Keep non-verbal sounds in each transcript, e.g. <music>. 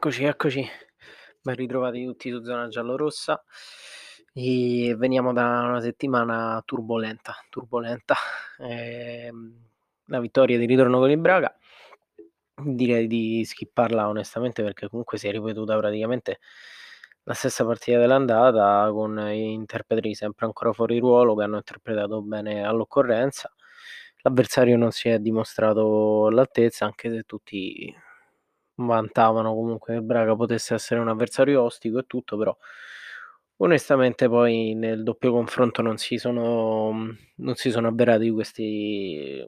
Eccoci, eccoci. Ben ritrovati tutti su Zona Giallorossa. E veniamo da una settimana turbolenta, turbolenta. Ehm, la vittoria di ritorno con il Braga. Direi di skipparla onestamente perché comunque si è ripetuta praticamente la stessa partita dell'andata con interpreti sempre ancora fuori ruolo che hanno interpretato bene all'occorrenza. L'avversario non si è dimostrato all'altezza anche se tutti vantavano comunque che Braga potesse essere un avversario ostico e tutto, però onestamente poi nel doppio confronto non si sono, non si sono avverati questi,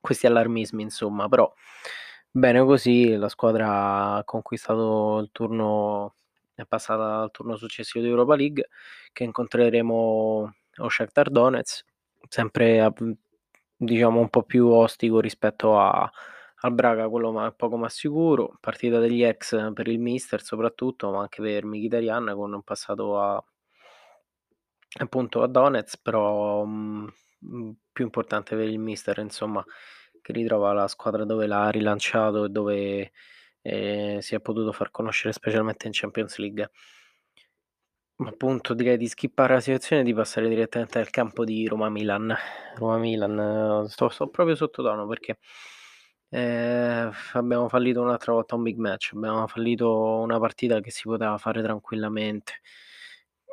questi allarmismi, insomma, però bene così, la squadra ha conquistato il turno, è passata al turno successivo di Europa League, che incontreremo o Shakhtar Donetsk, sempre diciamo un po' più ostico rispetto a al Braga quello ma poco ma sicuro, partita degli ex per il mister soprattutto, ma anche per Mkhitaryan con un passato a appunto a Donetsk, però mh, mm, mm, più importante per il mister, insomma, che ritrova la squadra dove l'ha rilanciato e dove eh, si è potuto far conoscere specialmente in Champions League. Appunto direi di skippare la situazione e di passare direttamente al campo di Roma-Milan. Roma-Milan, sto, sto proprio sottotono perché eh, abbiamo fallito un'altra volta un big match, abbiamo fallito una partita che si poteva fare tranquillamente.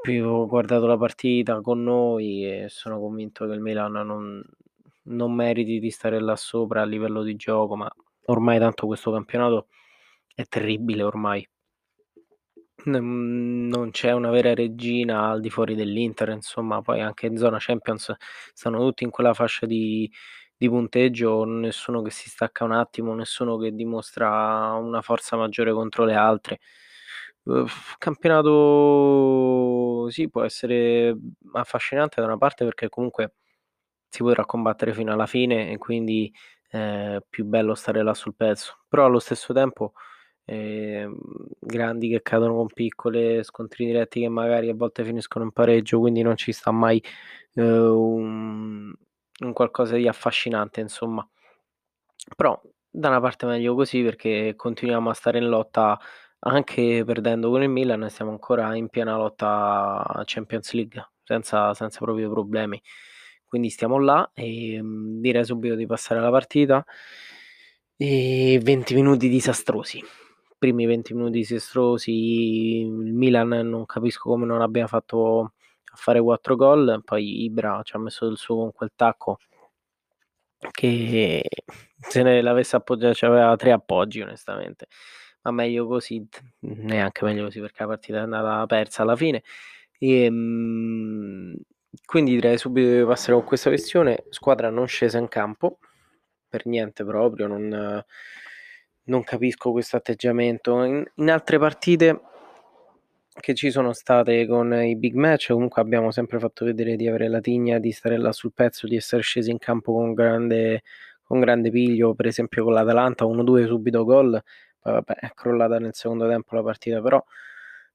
Più ho guardato la partita con noi e sono convinto che il Milan non, non meriti di stare là sopra a livello di gioco, ma ormai tanto questo campionato è terribile ormai. Non c'è una vera regina al di fuori dell'Inter, insomma, poi anche in zona Champions stanno tutti in quella fascia di, di punteggio, nessuno che si stacca un attimo, nessuno che dimostra una forza maggiore contro le altre. Campionato sì, può essere affascinante da una parte perché comunque si potrà combattere fino alla fine e quindi eh, più bello stare là sul pezzo, però allo stesso tempo eh, grandi che cadono con piccole, scontri diretti che magari a volte finiscono in pareggio, quindi non ci sta mai eh, un, un qualcosa di affascinante, insomma. Però da una parte meglio così perché continuiamo a stare in lotta anche perdendo con il Milan, siamo ancora in piena lotta a Champions League senza, senza proprio problemi. Quindi stiamo là e mh, direi subito di passare alla partita. E 20 minuti disastrosi. Primi 20 minuti disastrosi. Il Milan non capisco come non abbia fatto fare 4 gol. Poi Ibra ci ha messo del suo con quel tacco che <laughs> se ne l'avesse appoggiato, cioè aveva tre appoggi onestamente. Ma meglio così, neanche meglio così perché la partita è andata persa alla fine. E, mh, quindi direi subito di passare con questa questione. Squadra non scesa in campo, per niente proprio, non, non capisco questo atteggiamento. In, in altre partite che ci sono state con i big match, comunque abbiamo sempre fatto vedere di avere la tigna, di stare là sul pezzo, di essere scesi in campo con grande, con grande piglio, per esempio con l'Atalanta 1-2 subito gol, poi vabbè è crollata nel secondo tempo la partita, però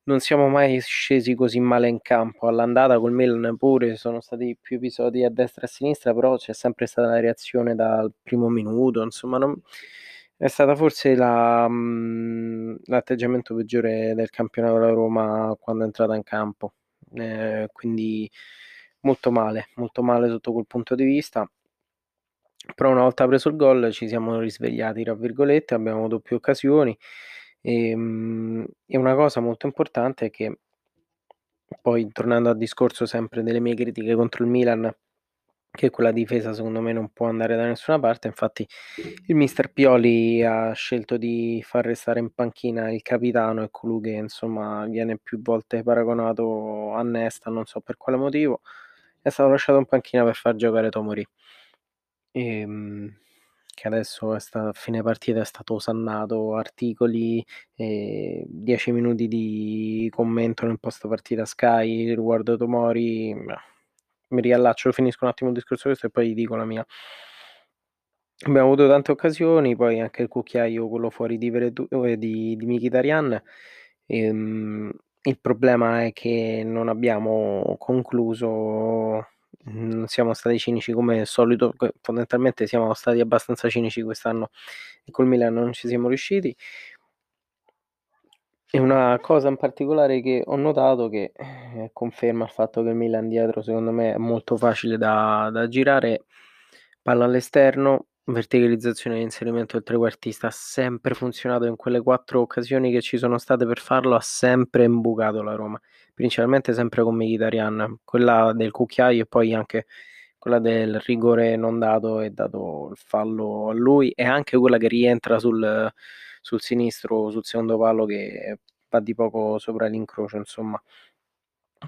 non siamo mai scesi così male in campo. All'andata col Milan pure sono stati più episodi a destra e a sinistra, però c'è sempre stata la reazione dal primo minuto, insomma non è stata forse la, mhmm, l'atteggiamento peggiore del campionato della Roma quando è entrata in campo. Ehm, quindi molto male, molto male sotto quel punto di vista. Però una volta preso il gol ci siamo "risvegliati" tra virgolette, abbiamo più occasioni. Ehm, e una cosa molto importante è che poi tornando al discorso sempre delle mie critiche contro il Milan che quella difesa secondo me non può andare da nessuna parte. Infatti, il mister Pioli ha scelto di far restare in panchina il capitano e colui che insomma viene più volte paragonato a Nesta, non so per quale motivo. È stato lasciato in panchina per far giocare Tomori. E, ehm, che adesso a fine partita è stato osannato, articoli, eh, 10 minuti di commento nel post partita Sky riguardo Tomori mi riallaccio, finisco un attimo il discorso questo e poi dico la mia. Abbiamo avuto tante occasioni, poi anche il cucchiaio, quello fuori di, Veretu- eh, di, di Mkhitaryan. Ehm, il problema è che non abbiamo concluso, non siamo stati cinici come al solito, fondamentalmente siamo stati abbastanza cinici quest'anno e col Milan non ci siamo riusciti. E una cosa in particolare che ho notato che, ehm, conferma il fatto che il Milan dietro secondo me è molto facile da da girare, palla all'esterno, verticalizzazione e inserimento del trequartista, ha sempre funzionato in quelle 4 occasioni che ci sono state per farlo, ha sempre imbucato la Roma, principalmente sempre con Mkhitaryan, quella del cucchiaio e poi anche quella del rigore non dato e dato il fallo a lui e anche quella che rientra sul sul sinistro, sul secondo palo che va di poco sopra l'incrocio, insomma.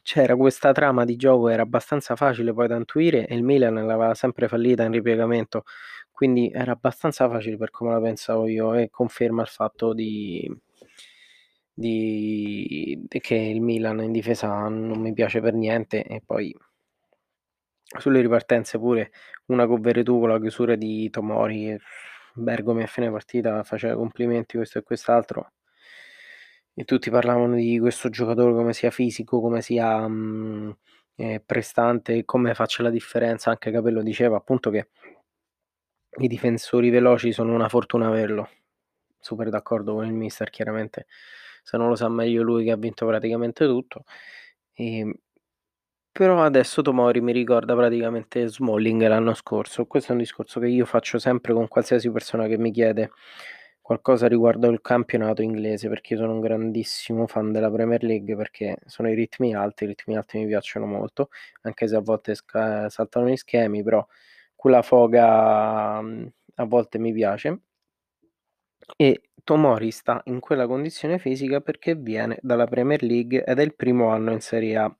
C'era questa trama di gioco, era abbastanza facile poi da intuire e il Milan l'aveva sempre fallita in ripiegamento, quindi era abbastanza facile per come la pensavo io e conferma il fatto di di che il Milan in difesa non mi piace per niente e poi sulle ripartenze pure una con Veretù con la chiusura di Tomori, Bergomi a fine partita faceva complimenti questo e quest'altro. E tutti parlavano di questo giocatore come sia fisico, come sia, mhmm, ehm, prestante, come faccia la differenza. Anche Capello diceva appunto che i difensori veloci sono una fortuna averlo. Super d'accordo con il mister chiaramente, se non lo sa meglio lui che ha vinto praticamente tutto. Ehm però adesso Tomori mi ricorda praticamente Smalling l'anno scorso. Questo è un discorso che io faccio sempre con qualsiasi persona che mi chiede qualcosa riguardo il campionato inglese, perché io sono un grandissimo fan della Premier League, perché sono i ritmi alti, i ritmi alti mi piacciono molto, anche se a volte sca saltano gli schemi, però quella foga, mhmm, a volte mi piace. E Tomori sta in quella condizione fisica perché viene dalla Premier League ed è il primo anno in Serie A.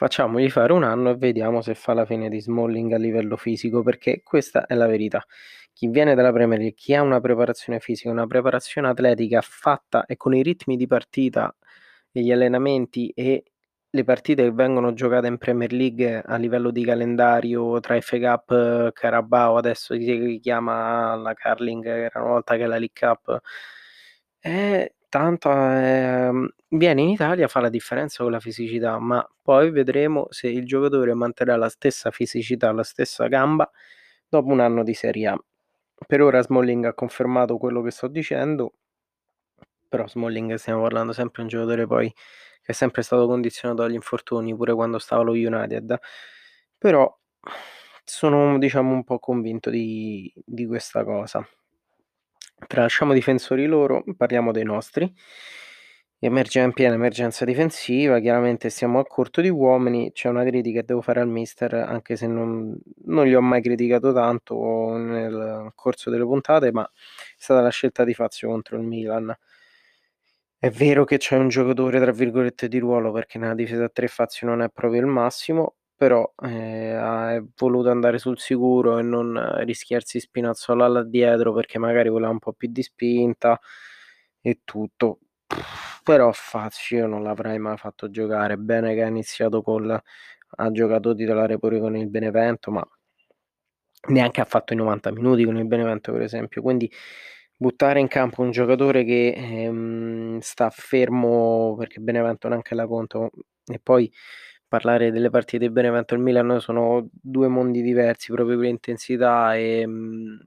Facciamogli fare un anno e vediamo se fa la fine di Smalling a livello fisico, perché questa è la verità. Chi viene dalla Premier League, chi ha una preparazione fisica, una preparazione atletica fatta e con i ritmi di partita e gli allenamenti e le partite che vengono giocate in Premier League a livello di calendario tra FA Cup, Carabao, adesso si chiama la Carling, era una volta che è la League Cup. Eh, tanto, ehm, viene in Italia, fa la differenza con la fisicità, ma poi vedremo se il giocatore manterrà la stessa fisicità, la stessa gamba dopo un anno di Serie A. Per ora Smalling ha confermato quello che sto dicendo, però Smalling stiamo parlando sempre di un giocatore poi che è sempre stato condizionato dagli infortuni, pure quando stava allo United. Però sono diciamo un po' convinto di di questa cosa. Tralasciamo difensori loro, parliamo dei nostri. Emerge in piena emergenza difensiva, chiaramente siamo a corto di uomini, c'è una critica che devo fare al mister, anche se non non gli ho mai criticato tanto nel corso delle puntate, ma è stata la scelta di Fazio contro il Milan. È vero che c'è un giocatore, tra virgolette, "di ruolo", perché nella difesa a 3 Fazio non è proprio il massimo, però, ehm, ha voluto andare sul sicuro e non rischiarsi Spinazzola là dietro, perché magari voleva un po' più di spinta e tutto. Però Fazio io non l'avrei mai fatto giocare. Bene che ha iniziato col ha giocato titolare pure con il Benevento, ma neanche ha fatto i 90 minuti con il Benevento, per esempio. Quindi buttare in campo un giocatore che, ehm, sta fermo perché Benevento neanche la conto e poi parlare delle partite di Benevento e il Milan sono 2 mondi diversi proprio per intensità, ehm,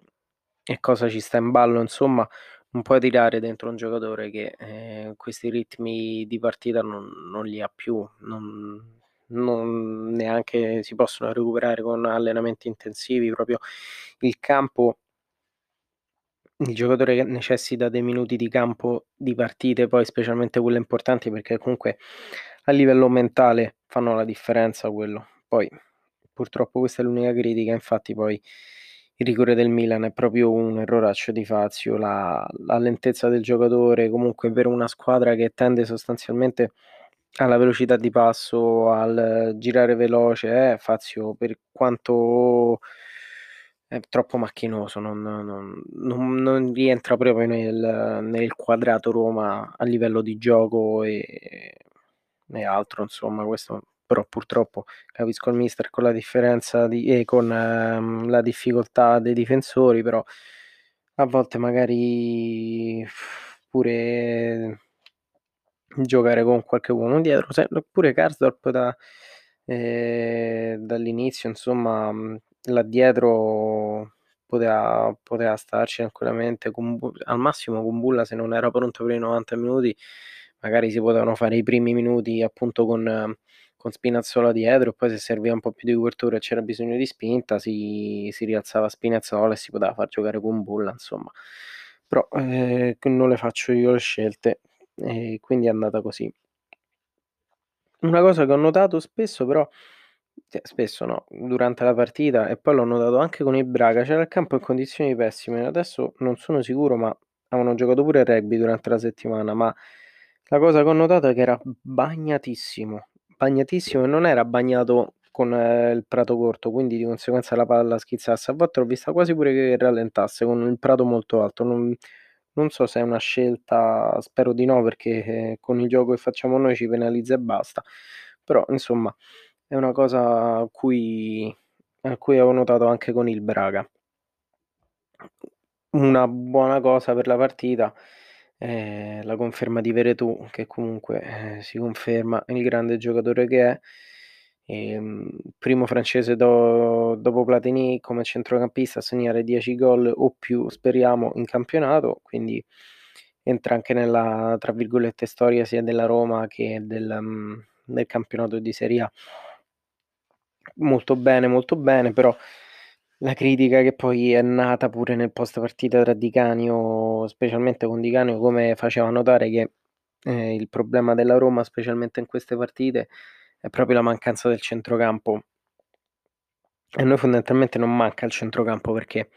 e cosa ci sta in ballo, insomma, non puoi tirare dentro un giocatore che, ehm, questi ritmi di partita non non li ha più, non non neanche si possono recuperare con allenamenti intensivi, proprio il campo il giocatore che necessita dei minuti di campo di partite, poi specialmente quelle importanti, perché comunque a livello mentale fanno la differenza quello. Poi purtroppo questa è l'unica critica, infatti poi il rigore del Milan è proprio un erroraccio di Fazio, la la lentezza del giocatore, comunque per una squadra che tende sostanzialmente alla velocità di passo, al girare veloce, eh, Fazio per quanto è troppo macchinoso, non non non non rientra proprio nel nel quadrato Roma a livello di gioco e e altro insomma, questo però purtroppo capisco il mister con la differenza di e con la difficoltà dei difensori, però a volte magari pure giocare con qualche uomo dietro, se pure Karsdorp da ehm, dall'inizio insomma, là dietro poteva poteva starci tranquillamente, Kumbu al massimo Kumbulla se non era pronto per i 90 minuti magari si potevano fare i primi minuti appunto con con Spinazzola dietro, poi se serviva un po' più di copertura e c'era bisogno di spinta si si rialzava Spinazzola e si poteva far giocare Kumbulla insomma. Però, ehm, non le faccio io le scelte e quindi è andata così. Una cosa che ho notato spesso però cioè spesso no, durante la partita e poi l'ho notato anche con il Braga, c'era il campo in condizioni pessime, adesso non sono sicuro, ma avevano giocato pure rugby durante la settimana, ma la cosa che ho notato è che era bagnatissimo, bagnatissimo e non era bagnato con eh, il prato corto, quindi di conseguenza la palla schizzasse. A volte l'ho vista quasi pure che rallentasse con il prato molto alto. Non, non so se è una scelta, spero di no, perché eh, con il gioco che facciamo noi ci penalizza e basta. Però, insomma, è una cosa a cui, a cui avevo notato anche con il Braga. Una buona cosa per la partita è la conferma di Veretù, che comunque eh, si conferma il grande giocatore che è. Ehm, primo francese do, dopo Platini come centrocampista a segnare 10 gol o più, speriamo, in campionato, quindi entra anche nella, tra virgolette, storia sia della Roma che del, um, del campionato di Serie A. Molto bene, molto bene, però la critica che poi è nata pure nel post partita tra Di Canio, specialmente con Di Canio, come faceva notare che eh, il problema della Roma, specialmente in queste partite, è proprio la mancanza del centrocampo. E noi fondamentalmente non manca il centrocampo perché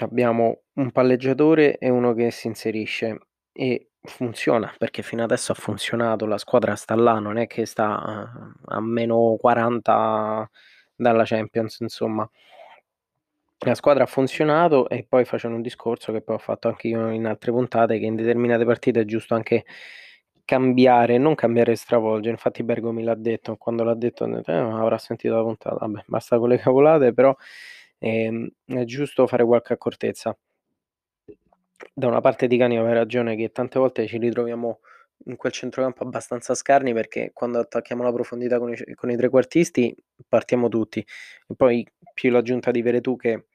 abbiamo un palleggiatore e uno che si inserisce e funziona perché fino adesso ha funzionato, la squadra sta là, non è che sta a, a meno 40 dalla Champions, insomma. La squadra ha funzionato e poi facendo un discorso che poi ho fatto anche io in altre puntate che in determinate partite è giusto anche cambiare, non cambiare e stravolgere. Infatti Bergo mi l'ha detto, quando l'ha detto eh, avrà sentito la puntata, vabbè, basta con le cavolate, però ehm, è giusto fare qualche accortezza. Da una parte di Cani aveva ragione che tante volte ci ritroviamo in quel centrocampo abbastanza scarni perché quando attacchiamo la profondità con i, con i trequartisti partiamo tutti. E poi più l'aggiunta di Veretù che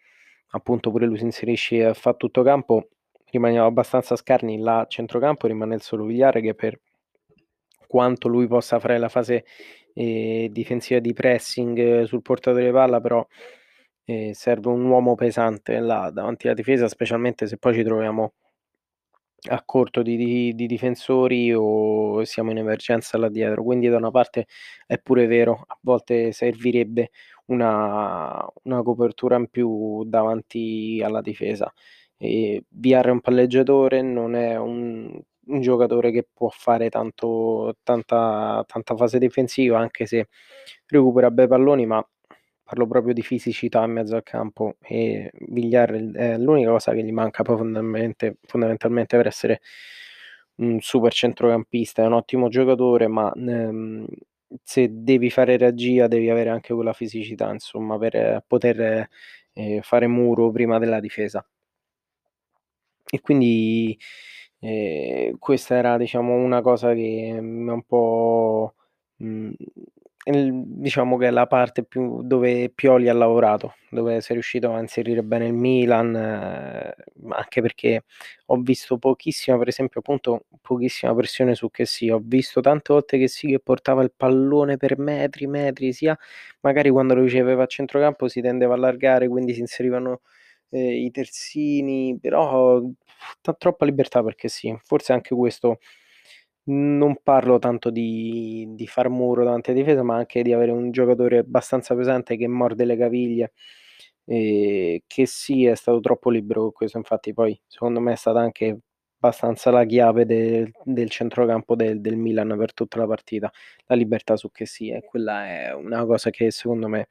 appunto pure lui si inserisce e fa tutto campo rimaniamo abbastanza scarni. Là a centrocampo rimane il solo Vigliare che per quanto lui possa fare la fase eh, difensiva di pressing sul portatore di palla però eh, serve un uomo pesante là davanti alla difesa specialmente se poi ci troviamo a corto di, di, di, difensori o siamo in emergenza là dietro. Quindi da una parte è pure vero, a volte servirebbe una, una copertura in più davanti alla difesa. E VR è un palleggiatore, non è un, un giocatore che può fare tanto, tanta, tanta fase difensiva, anche se recupera bei palloni, ma parlo proprio di fisicità in mezzo al campo e Villar è l'unica cosa che gli manca fondamentalmente, fondamentalmente per essere un super centrocampista, è un ottimo giocatore, ma ehm, se devi fare regia devi avere anche quella fisicità, insomma, per poter eh, fare muro prima della difesa. E quindi eh, questa era, diciamo, una cosa che mi ha un po' mh, diciamo che è la parte più dove Pioli ha lavorato, dove sei riuscito a inserire bene il Milan, eh, anche perché ho visto pochissima, per esempio, appunto, pochissima pressione su che sì, ho visto tante volte che sì che portava il pallone per metri, metri, sia magari quando lo riceveva a centrocampo si tendeva a allargare, quindi si inserivano eh, i terzini, però t- troppa libertà perché sì, forse anche questo non parlo tanto di di far muro davanti alla difesa, ma anche di avere un giocatore abbastanza pesante che morde le caviglie, ehm, che sì è stato troppo libero con questo, infatti poi secondo me è stata anche abbastanza la chiave del del centrocampo del del Milan per tutta la partita, la libertà su che sì, e quella è una cosa che secondo me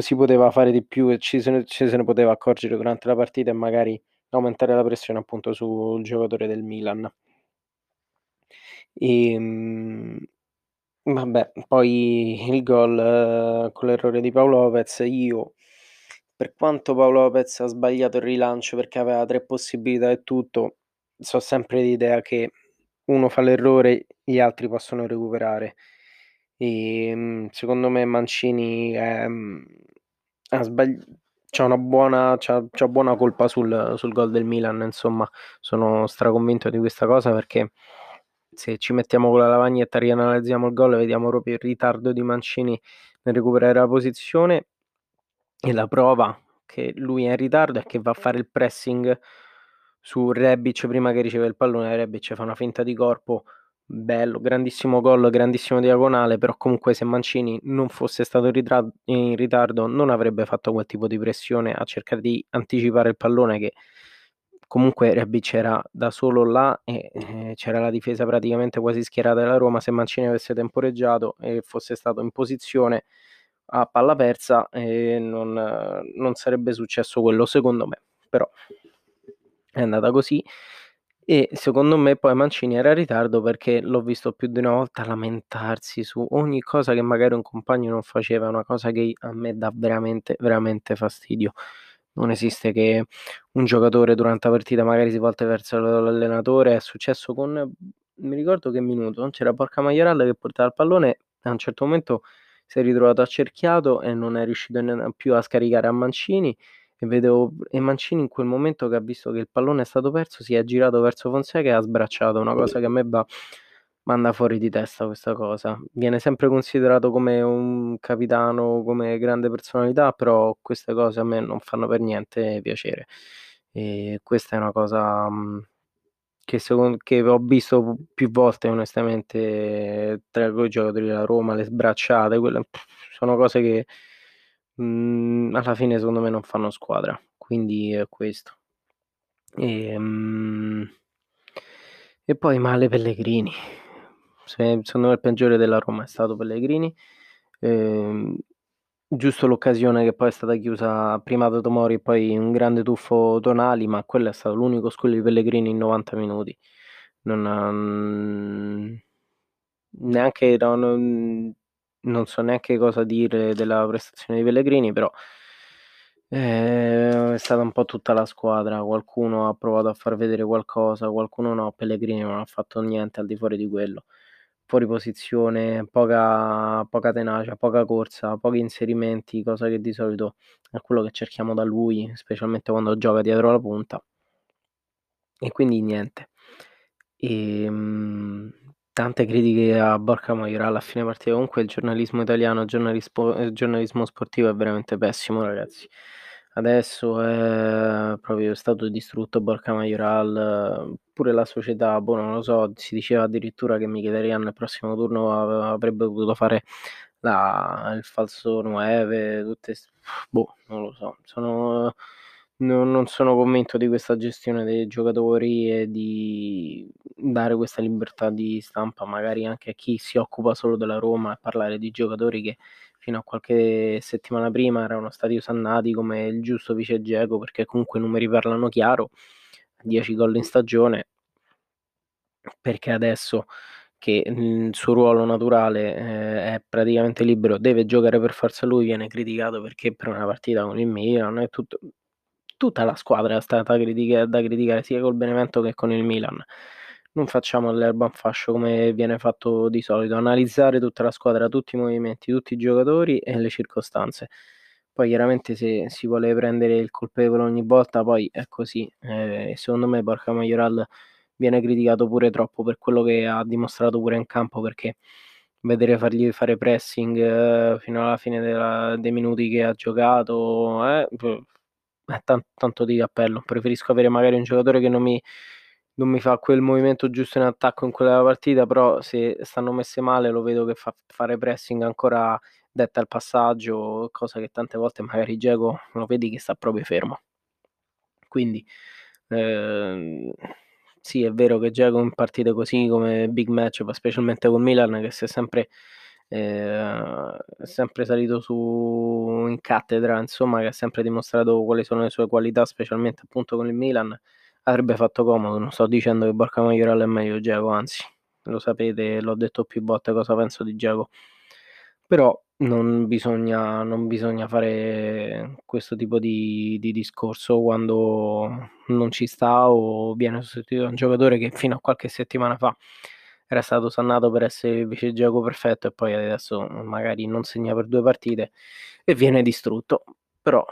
si poteva fare di più e ci se ne ci se ne poteva accorgere durante la partita e magari aumentare la pressione appunto sul giocatore del Milan. Ehm, vabbè, poi il gol con l'errore di Paolo Lopez, io per quanto Paolo Lopez ha sbagliato il rilancio perché aveva tre possibilità e tutto, so sempre l'idea che uno fa l'errore, gli altri possono recuperare. Ehm, secondo me Mancini è, ha sbagli c'ha una buona, c'ha, c'ha buona colpa sul, sul gol del Milan, insomma, sono straconvinto di questa cosa perché se ci mettiamo con la lavagnetta, rianalizziamo il gol, vediamo proprio il ritardo di Mancini nel recuperare la posizione. E la prova che lui è in ritardo è che va a fare il pressing su Rebic prima che riceve il pallone, Rebic fa una finta di corpo, bello, grandissimo gol, grandissimo diagonale, però comunque se Mancini non fosse stato in ritardo non avrebbe fatto quel tipo di pressione a cercare di anticipare il pallone che comunque Rebic era da solo là e eh, c'era la difesa praticamente quasi schierata della Roma, se Mancini avesse temporeggiato e fosse stato in posizione a palla persa eh, non, non sarebbe successo quello secondo me, però è andata così. E secondo me poi Mancini era in ritardo perché l'ho visto più di una volta lamentarsi su ogni cosa che magari un compagno non faceva, una cosa che a me dà veramente, veramente fastidio. Non esiste che un giocatore durante la partita magari si volte verso l'allenatore, è successo con mi ricordo che minuto, c'era Porca Maioral che portava il pallone. A un certo momento si è ritrovato accerchiato e non è riuscito più a scaricare a Mancini. E vedevo e Mancini in quel momento che ha visto che il pallone è stato perso si è girato verso Fonseca e ha sbracciato, una cosa che a me va manda fuori di testa questa cosa. Viene sempre considerato come un capitano, come grande personalità, però queste cose a me non fanno per niente piacere. E questa è una cosa mhmm, che, secondo, che ho visto più volte onestamente tra i giocatori della Roma, le sbracciate, quelle sono cose che mh, mhmm, alla fine secondo me non fanno squadra. Quindi è questo. E, mh, mhmm, e poi male Pellegrini se, secondo me il peggiore della Roma è stato Pellegrini. Ehm, giusto l'occasione che poi è stata chiusa prima da Tomori e poi un grande tuffo Tonali, ma quello è stato l'unico squillo di Pellegrini in 90 minuti. Non, um, neanche non, non, so neanche cosa dire della prestazione di Pellegrini, però eh, è stata un po' tutta la squadra. Qualcuno ha provato a far vedere qualcosa, qualcuno no. Pellegrini non ha fatto niente al di fuori di quello fuori posizione, poca, poca tenacia, poca corsa, pochi inserimenti, cosa che di solito è quello che cerchiamo da lui, specialmente quando gioca dietro la punta. E quindi niente. E, ehm, tante critiche a Borca Maioral alla fine partita. Comunque il giornalismo italiano, il giornalismo, il giornalismo sportivo è veramente pessimo, ragazzi. Adesso è proprio stato distrutto Borca Majoral, pure la società, boh, non lo so, si diceva addirittura che Mkhitaryan nel prossimo turno avrebbe potuto fare la, il falso 9, tutte, boh, non lo so, sono, non, non sono convinto di questa gestione dei giocatori e di dare questa libertà di stampa magari anche a chi si occupa solo della Roma e parlare di giocatori che fino a qualche settimana prima erano stati usannati come il giusto vice Geco perché comunque i numeri parlano chiaro 10 gol in stagione perché adesso che il suo ruolo naturale eh, è praticamente libero deve giocare per forza lui viene criticato perché per una partita con il Milan è tutto, tutta la squadra è stata critica, da criticare sia col Benevento che con il Milan non facciamo l'erba un fascio come viene fatto di solito, analizzare tutta la squadra, tutti i movimenti, tutti i giocatori e le circostanze. Poi chiaramente se si vuole prendere il colpevole ogni volta, poi è così. Eh, secondo me Borca Majoral viene criticato pure troppo per quello che ha dimostrato pure in campo, perché vedere fargli fare pressing eh, fino alla fine della, dei minuti che ha giocato eh, è tanto, tanto di cappello. Preferisco avere magari un giocatore che non mi non mi fa quel movimento giusto in attacco in quella partita, però se stanno messe male lo vedo che fa fare pressing ancora detta il passaggio, cosa che tante volte magari Diego lo vedi che sta proprio fermo. Quindi ehm, sì, è vero che Diego in partite così come big match, ma specialmente con Milan che si è sempre eh, è sempre salito su in cattedra, insomma, che ha sempre dimostrato quali sono le sue qualità, specialmente appunto con il Milan avrebbe fatto comodo. Non sto dicendo che Borca Majoral è meglio Giacomo, anzi, lo sapete, l'ho detto più volte cosa penso di Giacomo. Però non bisogna, non bisogna fare questo tipo di, di, discorso quando non ci sta o viene sostituito da un giocatore che fino a qualche settimana fa era stato sannato per essere il vice gioco perfetto e poi adesso magari non segna per due partite e viene distrutto. Però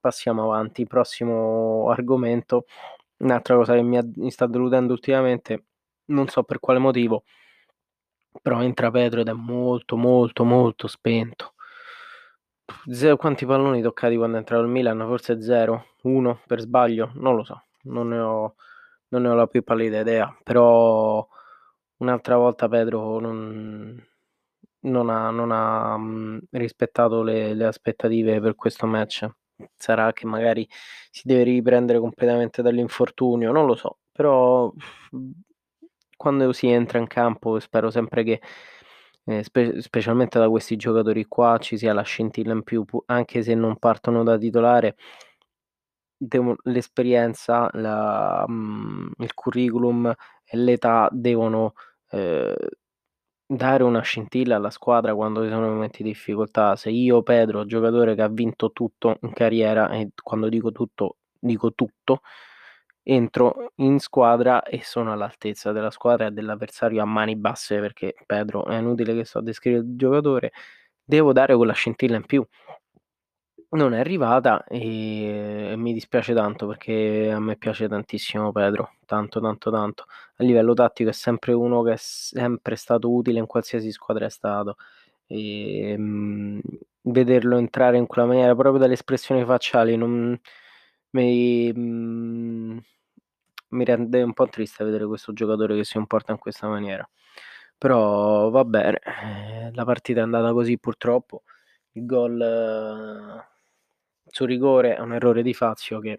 passiamo avanti. Prossimo argomento, un'altra cosa che mi, ha, mi sta deludendo ultimamente non so per quale motivo, però entra Pedro ed è molto, molto, molto spento. Ze quanti palloni toccati quando è entrato il Milan? Forse 0? 1 per sbaglio? Non lo so, non ne ho non ne ho la più pallida idea, però un'altra volta Pedro non non ha non ha, mhmm, rispettato le le aspettative per questo match. Sarà che magari si deve riprendere completamente dall'infortunio, non lo so, però quando si entra in campo spero sempre che ehm, spe specialmente da questi giocatori qua, ci sia la scintilla in più, pu anche se non partono da titolare devo l'esperienza, la mhmm, il curriculum e l'età devono, ehm, dare una scintilla alla squadra quando ci sono momenti di difficoltà. Se io, Pedro, giocatore che ha vinto tutto in carriera, e quando dico tutto, dico tutto, entro in squadra e sono all'altezza della squadra e dell'avversario a mani basse, perché Pedro è inutile che sto a descrivere il giocatore, devo dare quella scintilla in più. Non è arrivata e mi dispiace tanto perché a me piace tantissimo Pedro, tanto, tanto, tanto. A livello tattico è sempre uno che è sempre stato utile in qualsiasi squadra è stato. Ehm, vederlo entrare in quella maniera, proprio dalle espressioni facciali, non mi mhmm, mi rende un po' triste vedere questo giocatore che si comporta in questa maniera. Però va bene, ehm, la partita è andata così purtroppo. Il gol su rigore è un errore di Fazio che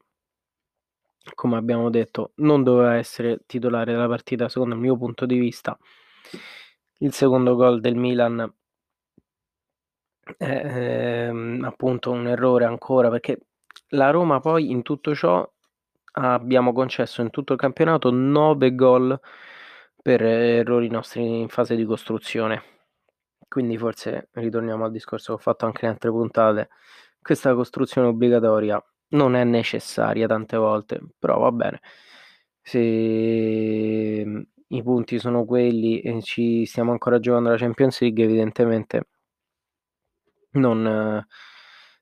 come abbiamo detto, non doveva essere titolare della partita secondo il mio punto di vista. Il secondo gol del Milan è, ehm, appunto un errore ancora, perché la Roma poi in tutto ciò abbiamo concesso in tutto il campionato 9 gol per errori nostri in fase di costruzione. Quindi forse ritorniamo al discorso che ho fatto anche in altre puntate. Questa costruzione obbligatoria non è necessaria tante volte, però va bene. Se i punti sono quelli e ci stiamo ancora giocando la Champions League, evidentemente non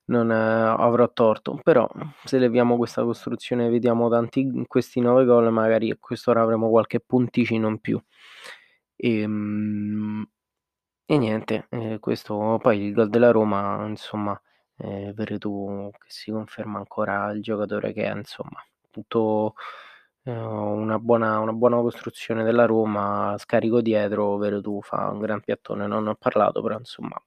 non avrò torto, però se leviamo questa costruzione e vediamo tanti questi 9 gol, magari a quest'ora avremo qualche punticino in più. Ehm, e niente, ehm, questo poi il gol della Roma, insomma, ehm, Veretù che si conferma ancora il giocatore che è, insomma, tutto ehm, una buona una buona costruzione della Roma, scarico dietro, Veretù fa un gran piattone, non ho parlato, però insomma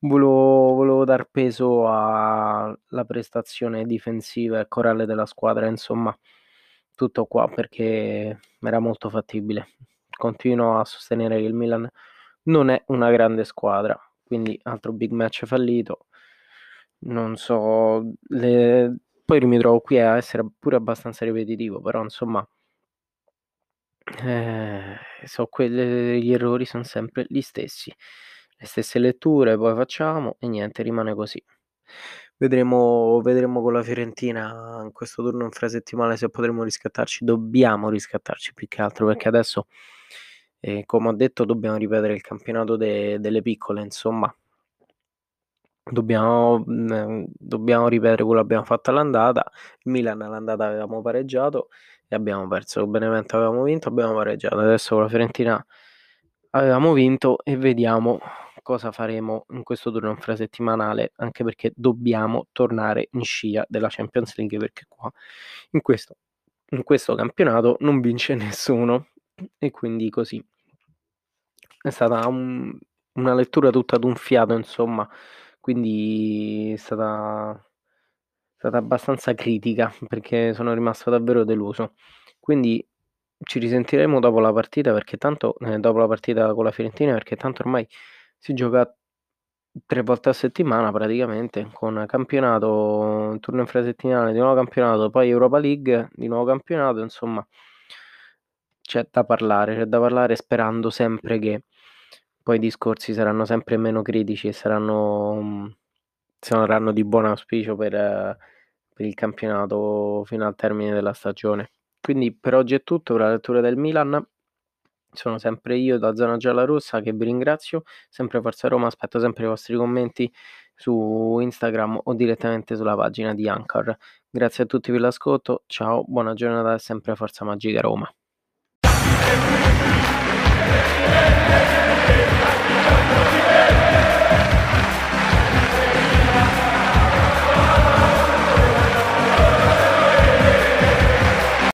volevo volevo dar peso alla prestazione difensiva e corale della squadra, insomma, tutto qua perché era molto fattibile. Continuo a sostenere che il Milan non è una grande squadra, quindi altro big match fallito. Non so, le poi mi trovo qui a essere pure abbastanza ripetitivo, però insomma eh, so quelle gli errori son sempre gli stessi. Le stesse letture poi facciamo e niente, rimane così. Vedremo vedremo con la Fiorentina in questo turno infrasettimale se potremo riscattarci. Dobbiamo riscattarci più che altro, perché adesso, ehm, come ho detto dobbiamo ripetere il campionato de delle piccole, insomma. Dobbiamo mhmm, dobbiamo ripetere quello che abbiamo fatto all'andata. Il Milan all'andata avevamo pareggiato e abbiamo perso. Con Benevento avevamo vinto, abbiamo pareggiato. Adesso con la Fiorentina avevamo vinto e vediamo cosa faremo in questo turno infrasettimanale, anche perché dobbiamo tornare in scia della Champions League, perché qua in questo in questo campionato non vince <laughs> nessuno e quindi così. È stata un una lettura tutta d'un fiato insomma, quindi è stata è stata abbastanza critica, perché sono rimasto davvero deluso. Quindi ci risentiremo dopo la partita, perché tanto ehm, dopo la partita con la Fiorentina, perché tanto ormai si gioca 3 volte a settimana praticamente, con campionato, turno infrasettimanale, di nuovo campionato, poi Europa League, di nuovo campionato, insomma c'è da parlare, c'è da parlare sperando sempre che poi i discorsi saranno sempre meno critici e saranno mhmm, saranno di buon auspicio per per il campionato fino al termine della stagione. Quindi per oggi è tutto, per la lettura del Milan. Sono sempre io da Zona Giallorossa che vi ringrazio, sempre Forza Roma, aspetto sempre i vostri commenti su Instagram o direttamente sulla pagina di Anchor. Grazie a tutti per l'ascolto, ciao, buona giornata e sempre Forza Magica Roma.